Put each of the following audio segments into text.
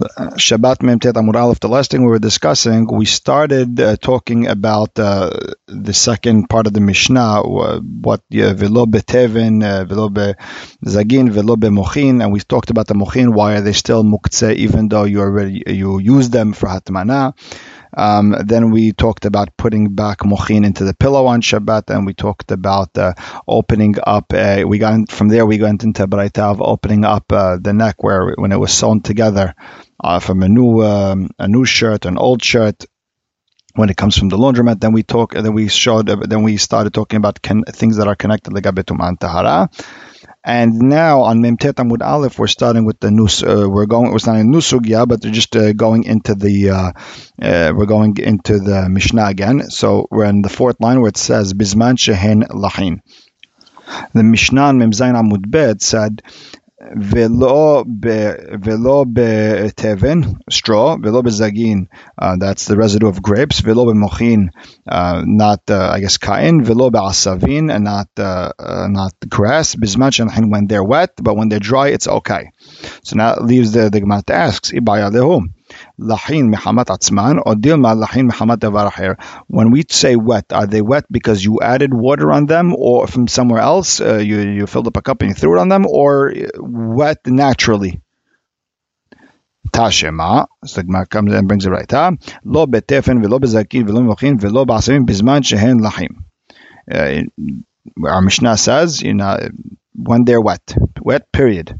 Shabbat Memtet Amud Aleph, the last thing we were discussing, we started uh, talking about uh, the second part of the Mishnah, what velo beteven, uh, velo zagin, velo mochin, and we talked about the mochin. Why are they still muktzeh even though you already you use them for hatmana? Um, then we talked about putting back mochin into the pillow on Shabbat, and we talked about uh, opening up. Uh, we got in, from there we went into Braita of opening up uh, the neck where when it was sewn together uh, from a new um, a new shirt, an old shirt. When it comes from the laundromat, then we talk. Then we showed. Then we started talking about con- things that are connected like and tahara. And now on Memtet Amud Aleph, we're starting with the new. Uh, we're going. We're starting new sugya, but they're just uh, going into the. Uh, uh, we're going into the Mishnah again. So we're in the fourth line where it says Bizman Shehen Lahin. The Mishnah on Memzain Amud Bet said Velo be velo be teven straw, velo bezagin, uh, that's the residue of grapes, velo bemochin, uh, not uh, I guess kain, velo be'asavin, and not uh, uh, not grass, bismach and when they're wet, but when they're dry, it's okay. So now it leaves the the Gemara asks, ibaya. Lahin atzman or dilma lahin devar When we say wet, are they wet because you added water on them or from somewhere else? Uh, you, you filled up a cup and you threw it on them or wet naturally? Tashema, the comes and brings it right. Lo betefen velo bezakin velo mochin velo bizman shehen lahim. Our Mishnah says, you know, when they're wet, wet period.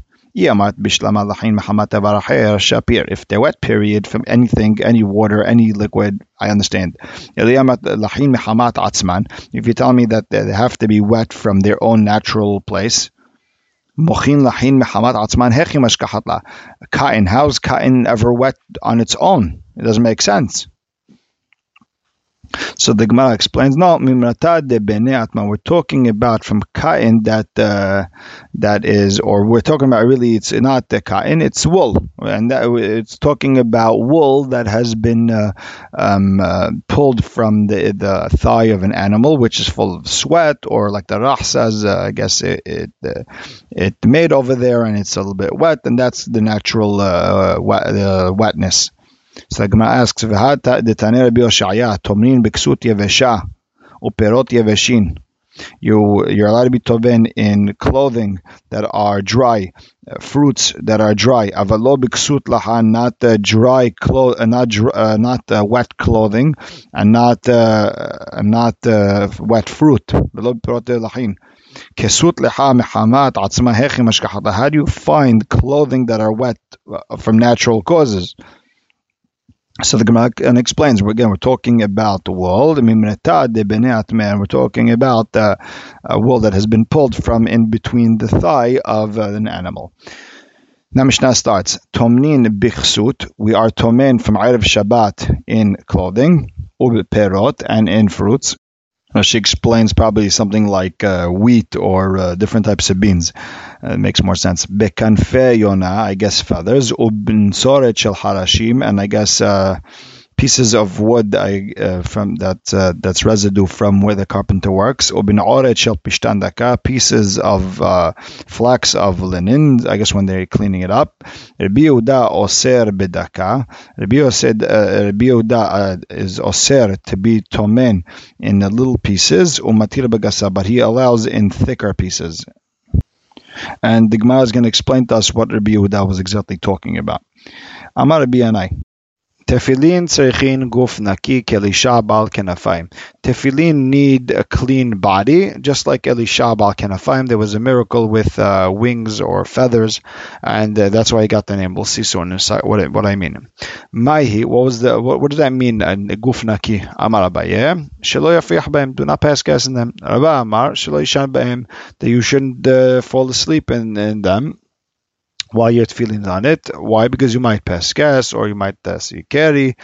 If they're wet period from anything, any water, any liquid, I understand. If you tell me that they have to be wet from their own natural place, Cotton, how's cotton ever wet on its own? It doesn't make sense. So the Gemara explains, no, mimrata de bene atma. We're talking about from kain that uh, that is, or we're talking about really, it's not the kain, it's wool, and that, it's talking about wool that has been uh, um, uh, pulled from the the thigh of an animal, which is full of sweat, or like the says, uh, I guess it it, uh, it, made over there, and it's a little bit wet, and that's the natural uh, wet, wetness. So the Gemara asks, "V'hata Rabbi Yoshaya tomnin b'ksut yevesha uperot yeveshin." You you're allowed to be toven in clothing that are dry, uh, fruits that are dry. Avalo b'ksut lahan, not uh, dry clo- uh, not uh, not uh, wet clothing, and not uh, not wet fruit. Velo b'perot lahin. Kesut atzma hechi How do you find clothing that are wet from natural causes? So the Gemara and explains again we're talking about the the man. We're talking about uh, a wool that has been pulled from in between the thigh of uh, an animal. Now Mishnah starts Tomnin bichsut. We are tomen from Erev Shabbat in clothing, ubi perot and in fruits. Uh, she explains probably something like uh, wheat or uh, different types of beans. Uh, it makes more sense. Bekanfe yona, I guess feathers. Ubinsoret shel harashim, and I guess uh, pieces of wood I, uh, from that uh, that's residue from where the carpenter works. Pieces of uh, flax of linen. I guess when they're cleaning it up. Rabbi Yehuda oser bedaka. Rabbi Yehuda uh, is oser to be tomen in the little pieces. Umatir begasa, but he allows in thicker pieces. And the Gemara is going to explain to us what Rabbi Yehuda was exactly talking about. Amar Rabbi Yanai. Tefillin tzrichin, Guf Naki Kelisha Bal Kenafayim. Tefillin need a clean body, just like Elisha Bal Kenafayim. There was a miracle with uh, wings or feathers, and uh, that's why he got the name. We'll see soon what, what I mean. Maihi, what was the what, what does that mean? Uh, Guf Naki Amar Abaye. Eh? Shelo Yafih Baim. Do not pass gas in them. Rabba Amar Shelo Yishan Baim. That you shouldn't uh, fall asleep in, in them while you're feeling on it. Why? Because you might pass gas or you might uh, see keri.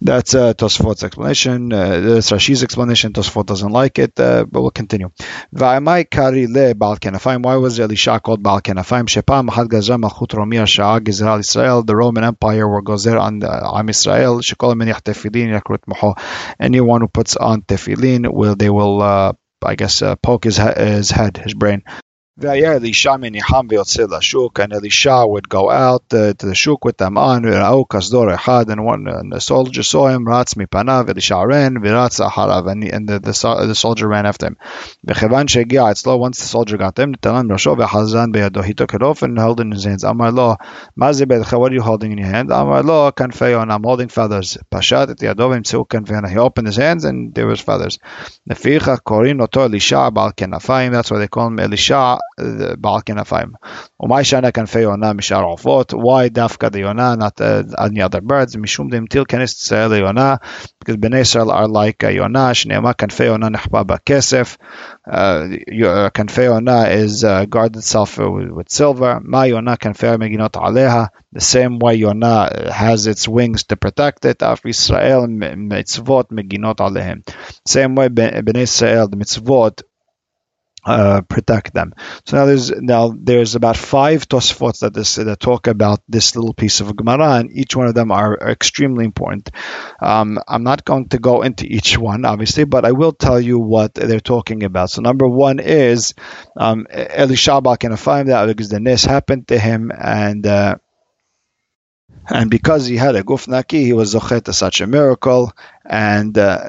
That's uh, Tosfot's explanation. Uh, that's Rashi's explanation. Tosfot doesn't like it, uh, but we'll continue. Why was Elisha called Baal Kenafim? Shepam had gazra malchut romia sha'a Israel Israel. The Roman Empire were gozer on the Am Israel. Shekol men tefillin yakrut moho. Anyone who puts on tefillin, will they will, uh, I guess, uh, poke his, his head, his brain. Elisha and Elisha would go out uh, to the shuk with them on, and one and the soldier saw him, Ratz mipanav, Elisha ran, Viratz aharav, and, and the, the, the soldier ran after him. V'chevan shegia etzlo, once the soldier got him, Talan Rosho v'chazan beyado, he took it off and held it in his hands. Amar lo, mazi what are you holding in your hand? Amar lo, kanfeyon, I'm holding feathers. Pashat et yadov imtzu kanfeyon. He opened his hands and there was feathers. Neficha korin oto Elisha bal kenafayim, that's why they call him Elisha, בעל כנפיים. ומה ישנה כנפי יונה משאר עופות? Why דווקא the יונה, not uh, any other birds? משום דמטיל כנס ישראל ליונה, because בני ישראל are like יונה, שנאמר כנפי יונה נחבא בכסף. כנפי יונה is uh, guard itself with, with silver. מה יונה כנפי המגינות עליה? The same way יונה has its wings to protect it, אף ישראל מצוות מגינות עליהם. Same way בני ישראל, the mitzvot uh, protect them. So now there's now there's about five Tosfots that this that talk about this little piece of Gemara, and each one of them are, extremely important. Um, I'm not going to go into each one, obviously, but I will tell you what they're talking about. So number one is um, Elisha can find that because the nes happened to him, and uh, and because he had a gufnaki, he was zochet to such a miracle, and uh,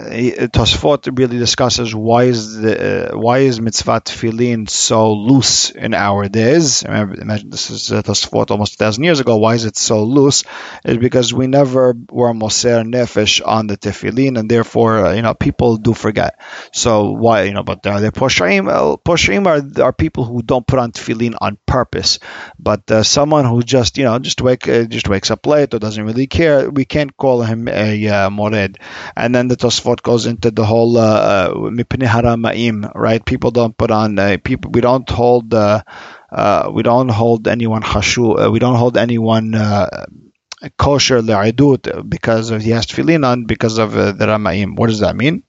Tosfot really discusses why is the uh, why is mitzvah tefillin so loose in our days. Remember, imagine this is uh, Tosfot almost a thousand years ago. Why is it so loose? Is because we never were moser nefesh on the tefillin, and therefore uh, you know people do forget. So why you know? But are they poshaim? Well, poshaim are are people who don't put on tefillin on purpose. But uh, someone who just you know just wake uh, just wakes up late or doesn't really care, we can't call him a uh, mored. And then the Tosfot goes into the whole uh, mipnei haramaim, right? People don't put on uh, people. We don't hold. Uh, uh, we don't hold anyone hashu. Uh, we don't hold anyone uh, kosher le'idut because of, he has tefillin on because of uh, the ramaim. What does that mean?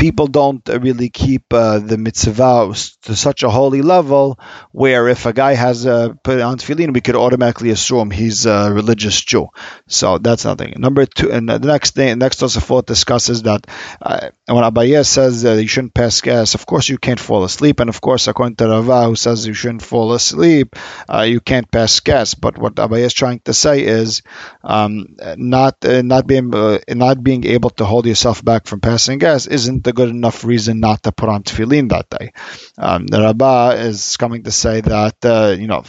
People don't really keep uh, the mitzvah to such a holy level where if a guy has a put on tefillin, we could automatically assume he's a religious Jew. So that's nothing. Number two, and the next thing, next Tosafot discusses that uh, when Abaye says that you shouldn't pass gas, of course you can't fall asleep, and of course according to Rava who says you shouldn't fall asleep, uh, you can't pass gas. But what Abaye is trying to say is um, not uh, not being uh, not being able to hold yourself back from passing gas isn't a good enough reason not to put on tefillin that day. Um, Rabbah is coming to say that uh, you know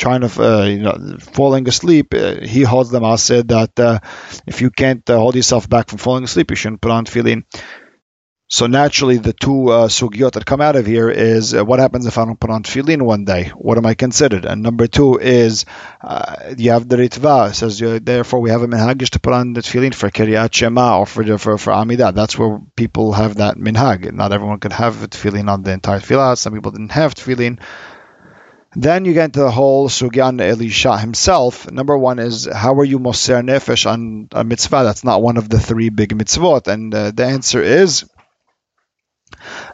trying to uh, you know falling asleep uh, he holds the said that uh, if you can't uh, hold yourself back from falling asleep you shouldn't put on tefillin so naturally, the two uh, sugyot that come out of here is uh, what happens if I don't put on tefillin one day? What am I considered? And number two is uh, you have the ritva. It says therefore we have a minhag to put on the tefillin for kiryat shema or for for for amidah. That's where people have that minhag. Not everyone could have tefillin on the entire tefillah. Some people didn't have tefillin. Then you get into the whole Sugyan Elisha himself. Number one is how are you Moser Nefesh on a mitzvah? That's not one of the three big mitzvot. And uh, the answer is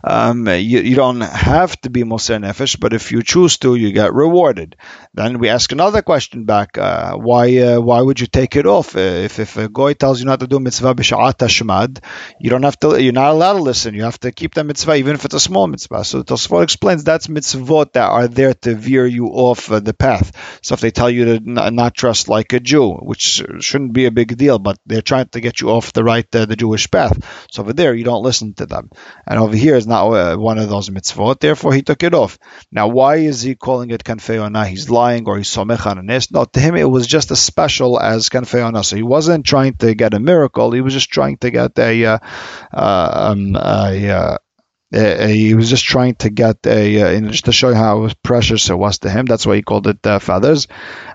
um, you, you, don't have to be Moser Nefesh, but if you choose to, you get rewarded. Then we ask another question back: uh, Why uh, why would you take it off? Uh, if if a goy tells you not to do mitzvah b'sha'at hashmad, you don't have to. You're not allowed to listen. You have to keep the mitzvah, even if it's a small mitzvah. So the Tosfot explains that's mitzvot that are there to veer you off uh, the path. So if they tell you to n- not trust like a Jew, which shouldn't be a big deal, but they're trying to get you off the right uh, the Jewish path. So over there, you don't listen to them, and over here is not uh, one of those mitzvot. Therefore, he took it off. Now, why is he calling it kanfei He's lying or he's somech on No, to him it was just as special as kanfei So he wasn't trying to get a miracle. He was just trying to get a, uh, uh um, a, uh, uh, he was just trying to get a, uh, just to show you how precious it was to him. That's why he called it uh, feathers.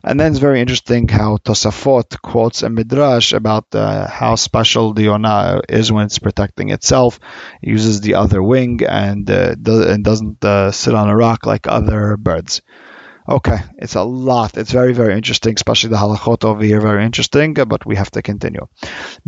And then it's very interesting how Tosafot quotes a midrash about uh, how special the Yonah is when it's protecting itself. It uses the other wing and, uh, do- and doesn't sit on a rock like other birds. Okay, it's a lot. It's very, very interesting, especially the halachot over here, very interesting, but we have to continue.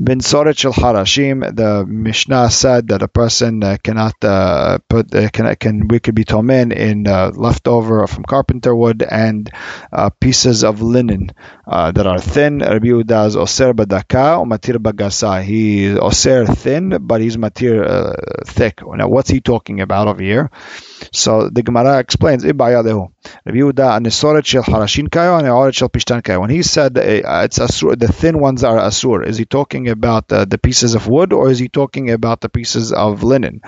Bin Soret Shel Harashim, the Mishnah said that a person uh, cannot uh, put, uh, can, can, we could be tomen in uh, leftover from carpenter wood and uh, pieces of linen uh, that are thin. Rabbi is oser badaka or matir bagasa. He is oser thin, but he's matir thick. Now, what's he talking about over here? So the Gemara explains, Rabbi Yehuda, Anesoret shel harashin kayo, Aneoret shel pishtan. When he said uh, it's asur, the thin ones are asur, is he talking about uh, the pieces of wood or is he talking about the pieces of linen?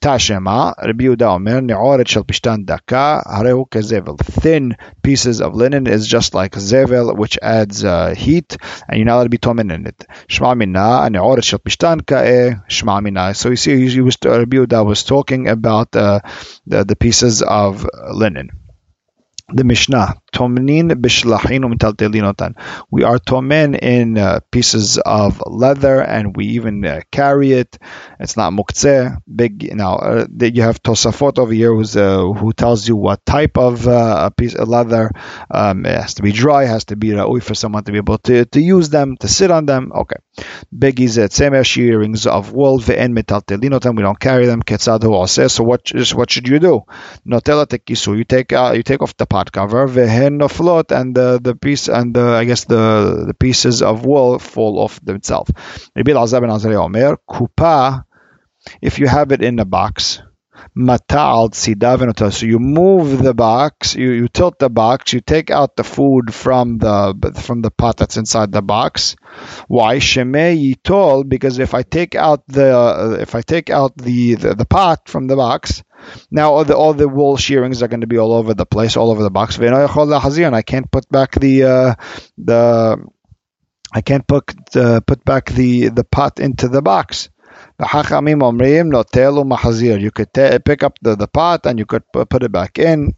Tashema, Rabbi Yehuda Omer, Ne'oret shel pishtan daka, harehu kezevel. Thin pieces of linen is just like zevel, which adds uh, heat, and you're not allowed to be tomen in it. Shma minna, Ne'oret shel pishtan ka'e, shma minna. So you see, he was, Rabbi Yehuda was talking about uh, the, the pieces of linen the Mishnah, Tomnin u'mitaltelinotan. We are tomen in uh, pieces of leather, and we even uh, carry it. It's not muktzeh. Big now. Uh, you have Tosafot over here, uh, who tells you what type of uh, a piece of leather. Um, it has to be dry. Has to be ra'ui for someone to be able to, to use them, to sit on them. Okay. Big is tzemesh earrings of wool ve'en mitaltelinotan. We don't carry them. Ketzad So what? What should you do? Notela tekisu. You take uh, you take off the pot cover, noflot, and the, the piece and the, I guess the, the pieces of wool fall off themselves. If you have it in a box, matal So you move the box, you, you tilt the box, you take out the food from the from the pot that's inside the box. Why sheme yitol? Because if I take out the uh, if I take out the, the, the pot from the box, now all the all the wool shearings are going to be all over the place, all over the box. And I can't put back the uh, the I can't put uh, put back the the pot into the box. The Mahazir. You could t- pick up the, the pot and you could p- put it back in.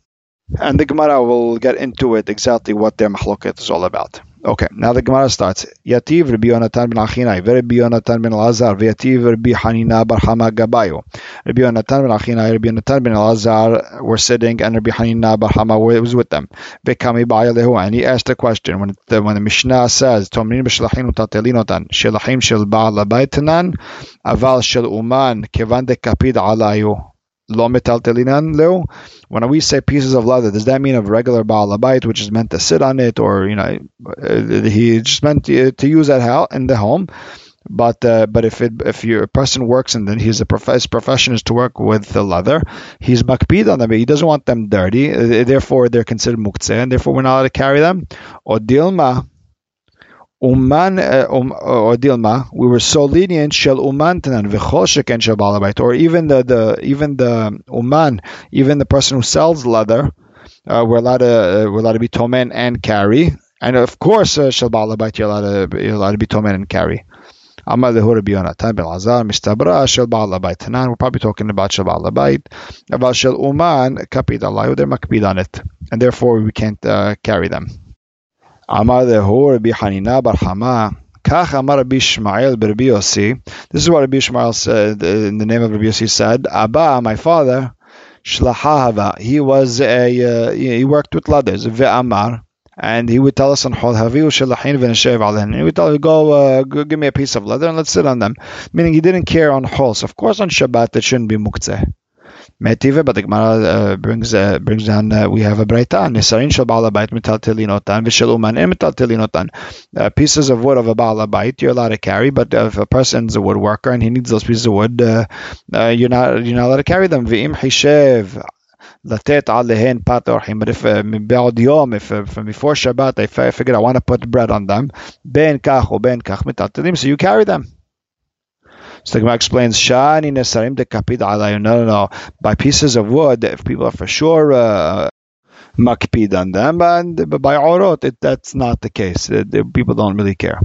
And the Gemara will get into it exactly what their mahloket is all about. Okay, now the Gemara starts. Yativ Rabbi Yonatan ben Achinai, Rabbi Yonatan ben Lazar, Yativ Rabbi Hanina bar Hama Gabayo. Rabbi Yonatan ben Achinai, Rabbi Yonatan ben Lazar were sitting, and Rabbi Hanina bar Hama was with them. Vekami ba'alehu, and he asked a question. When the, when the Mishnah says, Tomrin b'shlachim u'tatelinotan, shelachim shel ba'al aval shel uman, kevan de kapid alayu. Lo metaltelinan leo. When we say pieces of leather, does that mean a regular baal baalabait, which is meant to sit on it, or you know, uh, he just meant to, use that in the home? But uh, but if it, if your person works and then he's a prof- his profession is to work with the leather, he's makpid on them. He doesn't want them dirty. Uh, therefore, they're considered muktzeh, and therefore we're not allowed to carry them. Or dilma Uman uh, um, or Dilma, we were so lenient shel uman tanan v'chol shel balabait, or even the, the even the uman, even the person who sells leather, uh, we're allowed to uh, we're allowed to be tomen and carry, and of course uh, balabait you're allowed to you're allowed to be tomen and carry. Amar lehu Rabbi Yonatan ben Lazar mistabra shel balabait. We're probably talking about shel balabait, about shel uman kapid Allah, they're makpid on it, and therefore we can't uh, carry them. Amar. This is what Rabbi Shmael said in the name of Rabbi Yossi said. Abba, my father, Shlahahava. He was a uh, he worked with ladders. Ve'amar. And he would tell us on Hol Haviu Shalachin V'Neshev Alen. He would tell us, go, uh, go, give me a piece of leather and let's sit on them. Meaning he didn't care on Hol. So of course on Shabbat it shouldn't be Muktzeh. Metive, but the Gemara brings brings down we have a breita nesarin shel baal bait mitaltilinotan v'shel metal mitaltilinotan. Pieces of wood of a baal bait you're allowed to carry, but if a person's a woodworker and he needs those pieces of wood, uh, uh, you're not you're not allowed to carry them. V'im hishev latet alehen pat orchim. But if uh, me'od yom, if from before Shabbat, if I figure I want to put bread on them, ben kach ben kach mitaltilim, so you carry them. So the Gemara explains, Shani nesarim de kapid No, no, no. By pieces of wood, if people are for sure uh, makpid on them, and by orot, it, that's not the case. It, people don't really care.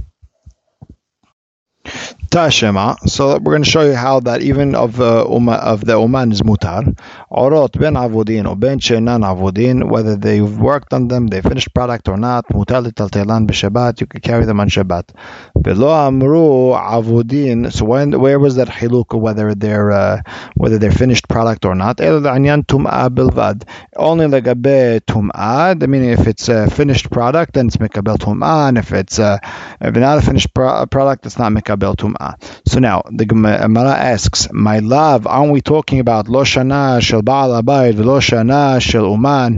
Tashema. So we're going to show you how that even of uh, of the uman is mutar. Orot ben avudin or ben shenan avudin, whether they've worked on them, they finished product or not. Mutar litaltelan b'Shabbat. You can carry them on Shabbat. Below amru avudin. So when where was that hiluk whether they're uh, whether they're finished product or not? El anyan tum'a bilvad. Only legabe tum'a. I mean, if it's a finished product, then it's mikabel tum'a, and if it's uh, if not a finished pro- product, it's not mikabel tum'a. So now the Gemara asks, "My love, aren't we talking about lo shana shel baal abayit lo shana shel uman?"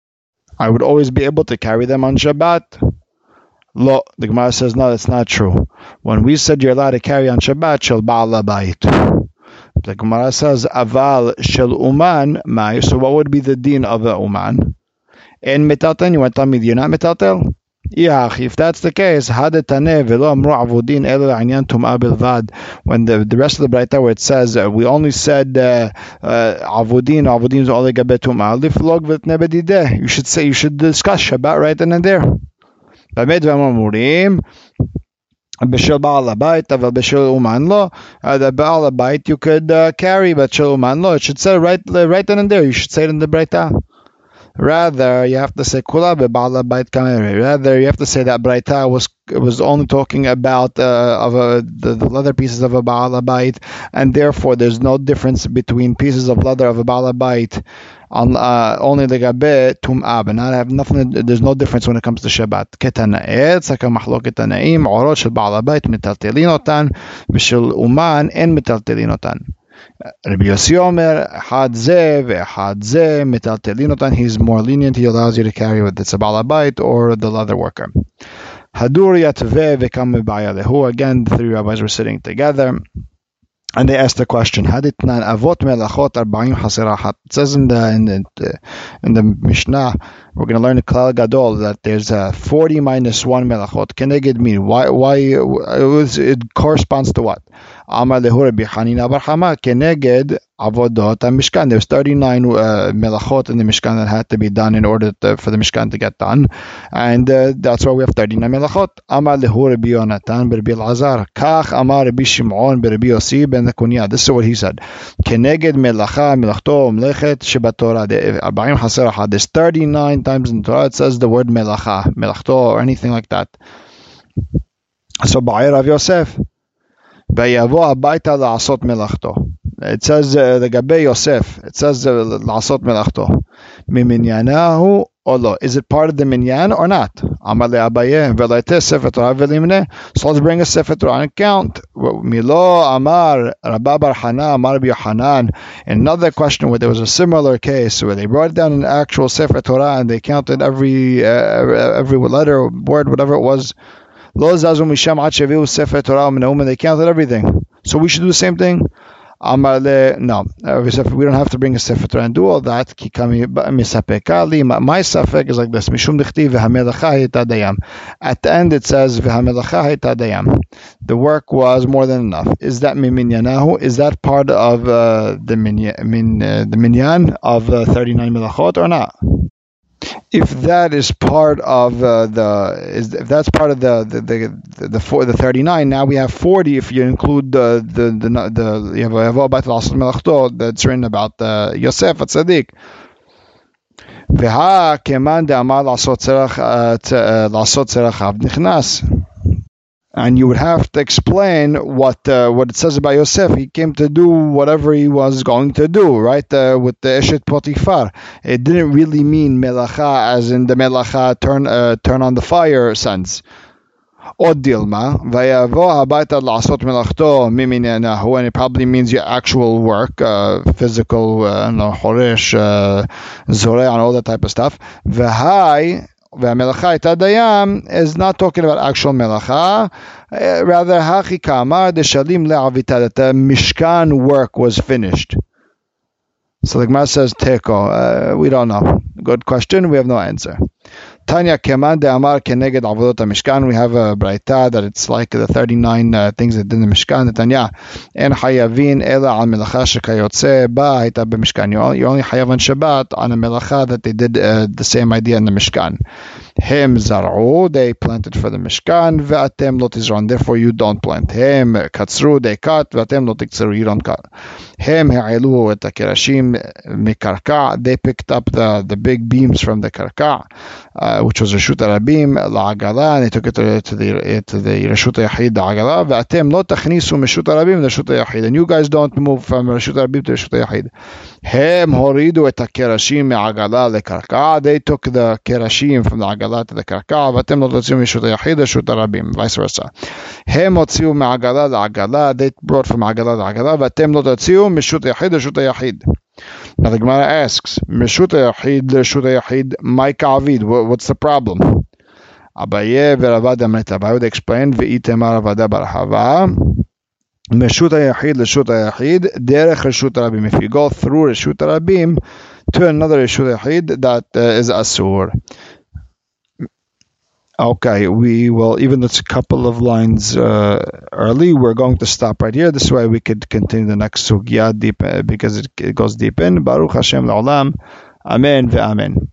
I would always be able to carry them on Shabbat. Lo, the Gemara says, no, that's not true. When we said you're allowed to carry on Shabbat, shel baal abayit. The Gemara says, aval shel uman, my. So what would be the din of the uman? In metatel, you want to tell me you're not metatel? if that's the case, when the, the rest of the Braita where it says uh, we only said uh, uh, avudin, avudin is only gabe tum'a, liflog v'tne You should say, you should discuss Shabbat right then and there. באמת ואמורים בשל בעל הבית, אבל בשל אומן לא, the בעל הבית you could uh, carry, but של אומן לא, it should say right, right then and there, you should say it in the Braita. Rather, you have to say kula. Rather, you have to say that Braita was was only talking about uh, of a, the, the, leather pieces of a ba'ala bait, and therefore there's no difference between pieces of leather of a ba'ala bait on uh, only the gabe tum'a, but not have nothing. There's no difference when it comes to Shabbat. Ketana'et, saka mahlok ketanaim, orot shel ba'ala bait mitaltelin otan, uman en mitaltelin otan. Rabbi Yossi Omer, Had Ze metaltelin. He's more lenient. He allows you to carry with the Tzabalabait or the leather worker. Hadur Yatveh ve'kam lehu. Again, the three rabbis were sitting together. And they asked the question, Haditnan avot melachot arba'im hasirahat. It says in the, in the, in the Mishnah, we're going to learn in Klal Gadol that there's a 40 minus 1 melachot. Keneged mean? Why, why, it, was, it corresponds to what? Amar lehu Rabbi Hanina bar Hama keneged avodot mishkan. There's 39 uh, melachot in the Mishkan that had to be done in order to, for the Mishkan to get done, and uh, that's why we have 39 melachot. Amar lehu Rabbi Yonatan Rabbi Lazar kach Amar Rabbi Shimon Rabbi Yossi ben Kunya. This is what he said. Keneged melacha melachto umlechet shebatorah. 40 haser There's 39 times in the Torah it says the word melacha, melachto, or anything like that. So Ba'ir Rav Yosef. ויבוא הביתה לעשות מלאכתו. It says לגבי יוסף, it says לעשות מלאכתו. ממניינה הוא או לא? Is it part of the minyan or not? אמר לאביי, ולייתה ספר תורה ולמנה. So let's bring a ספר תורה and count. מילו אמר רבא בר חנא, אמר רבי יוחנן. Another question where there was a similar case where they brought down an actual sefer Torah and they counted every uh, every letter, word, whatever it was. They counted everything. So we should do the same thing. No, we don't have to bring a sefer Torah and do all that. My is like this. At the end it says. The work was more than enough. Is that miminyanahu? Is that part of uh, the minyan, min, uh, of uh, 39 melachot or not? if that is part of uh, the is, if that's part of the the the, the, for, the 39 now we have 40 if you include the the the, the you have about that's written about uh, Yosef at Tzaddik והא כמאן דאמר לעשות צרך עבד נכנס and you would have to explain what uh, what it says about Yosef. He came to do whatever he was going to do, right? Uh, with the Eshet potifar, it didn't really mean melacha as in the melacha turn uh, turn on the fire sense. Od Dilma, Vayavo Habaita Lasot Melachto Miminanahu, and it probably means your actual work, uh, physical, uh, Horesh, uh, Zore, and all that type of stuff. Vahai והמלאכה הייתה דיים is not talking about actual מלאכה, rather הכי כאמר דשלים לעביתה, that the Mishkan work was finished. So the Gemara says teko. Uh, we don't know. Good question. We have no answer. Tanya Kemande Amar Keneged Avodot Mishkan. We have a braita that it's like the 39 uh, things that did in the Mishkan. Tanya En Hayavin Ela Al Melacha Shekayotze Ba Haita BeMishkan. You only Hayav on Shabbat on a Melacha that they did uh, the same idea in the Mishkan. Hem Zar'u, they planted for the Mishkan, Ve'atem Lo Tizron, therefore you don't plant. Hem Katzru, they cut, Ve'atem Lo Tiktzru, you don't cut. Hem Ha'elu et Kerashim Mikarka, they picked up the, the big beams from the Karka, uh, uh, which was Rashut Arabim, La'agala, and they took it to, the to the Rashut Yahid, La'agala, V'atem lo tachnisu Rashut Arabim, Rashut Yahid. And you guys don't move from Rashut Arabim to Rashut Yahid. Hem horidu et kerashim me'agala le'karka. They took the kerashim from the agala to the karka. V'atem lo totziu Rashut Yahid, Rashut Arabim, vice versa. Hem otziu me'agala le'agala. They brought from agala to le'agala. V'atem lo totziu Rashut Yahid, Rashut Yahid. Now the Gemara asks, Meshuta Yachid, Shuta Yachid, Mike Avid, what's the problem? Abaye ve'avad amrita. Abaye would explain ve'itemar avada barhava. Meshuta Yachid, Leshuta Yachid, Derech Reshut Rabim. If you go through Reshut Rabim to another Reshut Yachid, that uh, is Asur. Okay, we will, even though it's a couple of lines uh, early, we're going to stop right here. This way we could continue the next sugya deep, uh, because it, it goes deep in. Baruch Hashem la'olam. Amen ve'amen.